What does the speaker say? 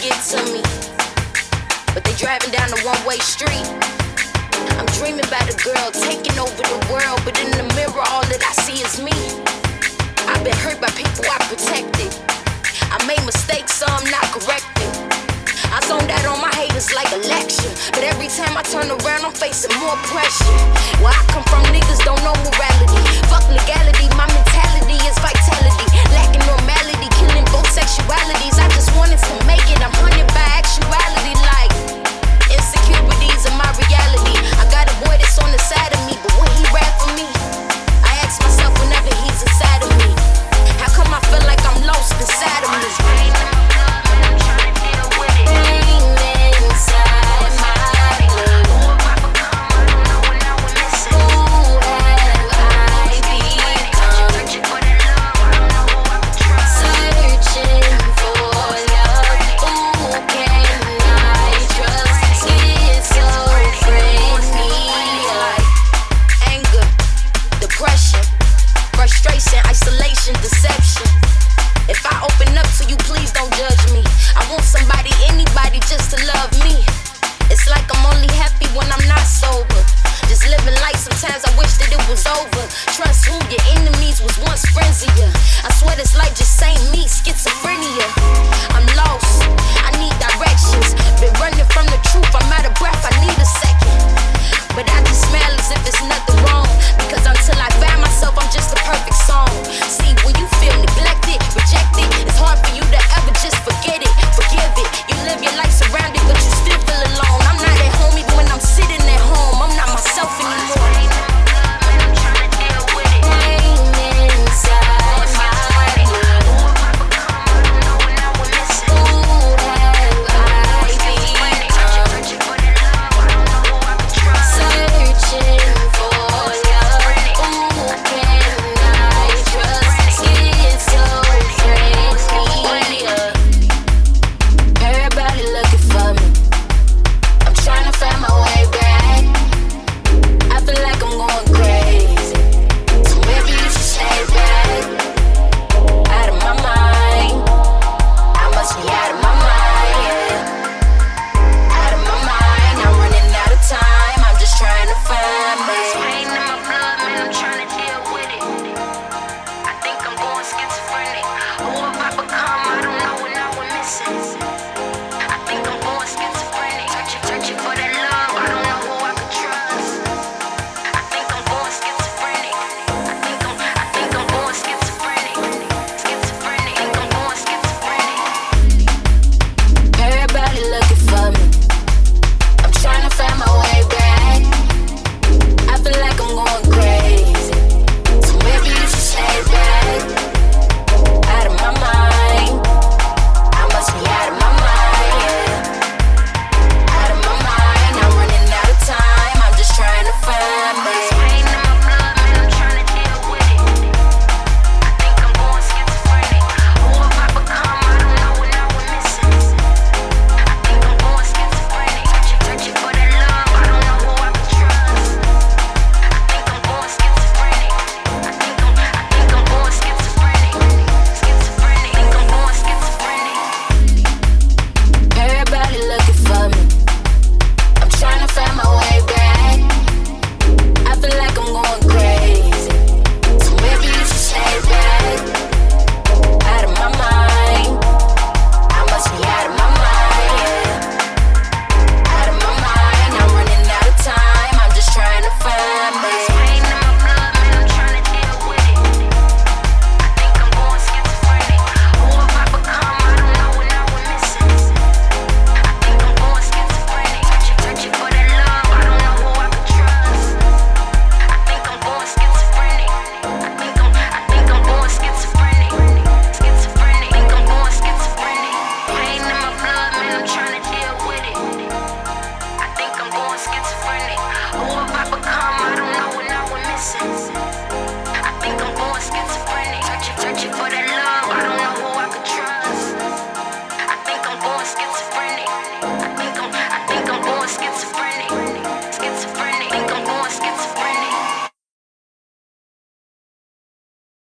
get to me. But they driving down a one way street. I'm dreaming about a girl taking over the world, but in the mirror, all that I see is me. I've been hurt by people I protected. I made mistakes, so I'm not corrected. I zoned out on my haters like election, but every time I turn around, I'm facing more pressure. Well, I depression, frustration, isolation, deception. If I open up to you, please don't judge me. I want somebody, anybody, just to love me. It's like I'm only happy when I'm not sober. Just living life, sometimes I wish that it was over. Trust who your enemies was once friends of you. I swear this life just ain't me, schizophrenia. I'm lost.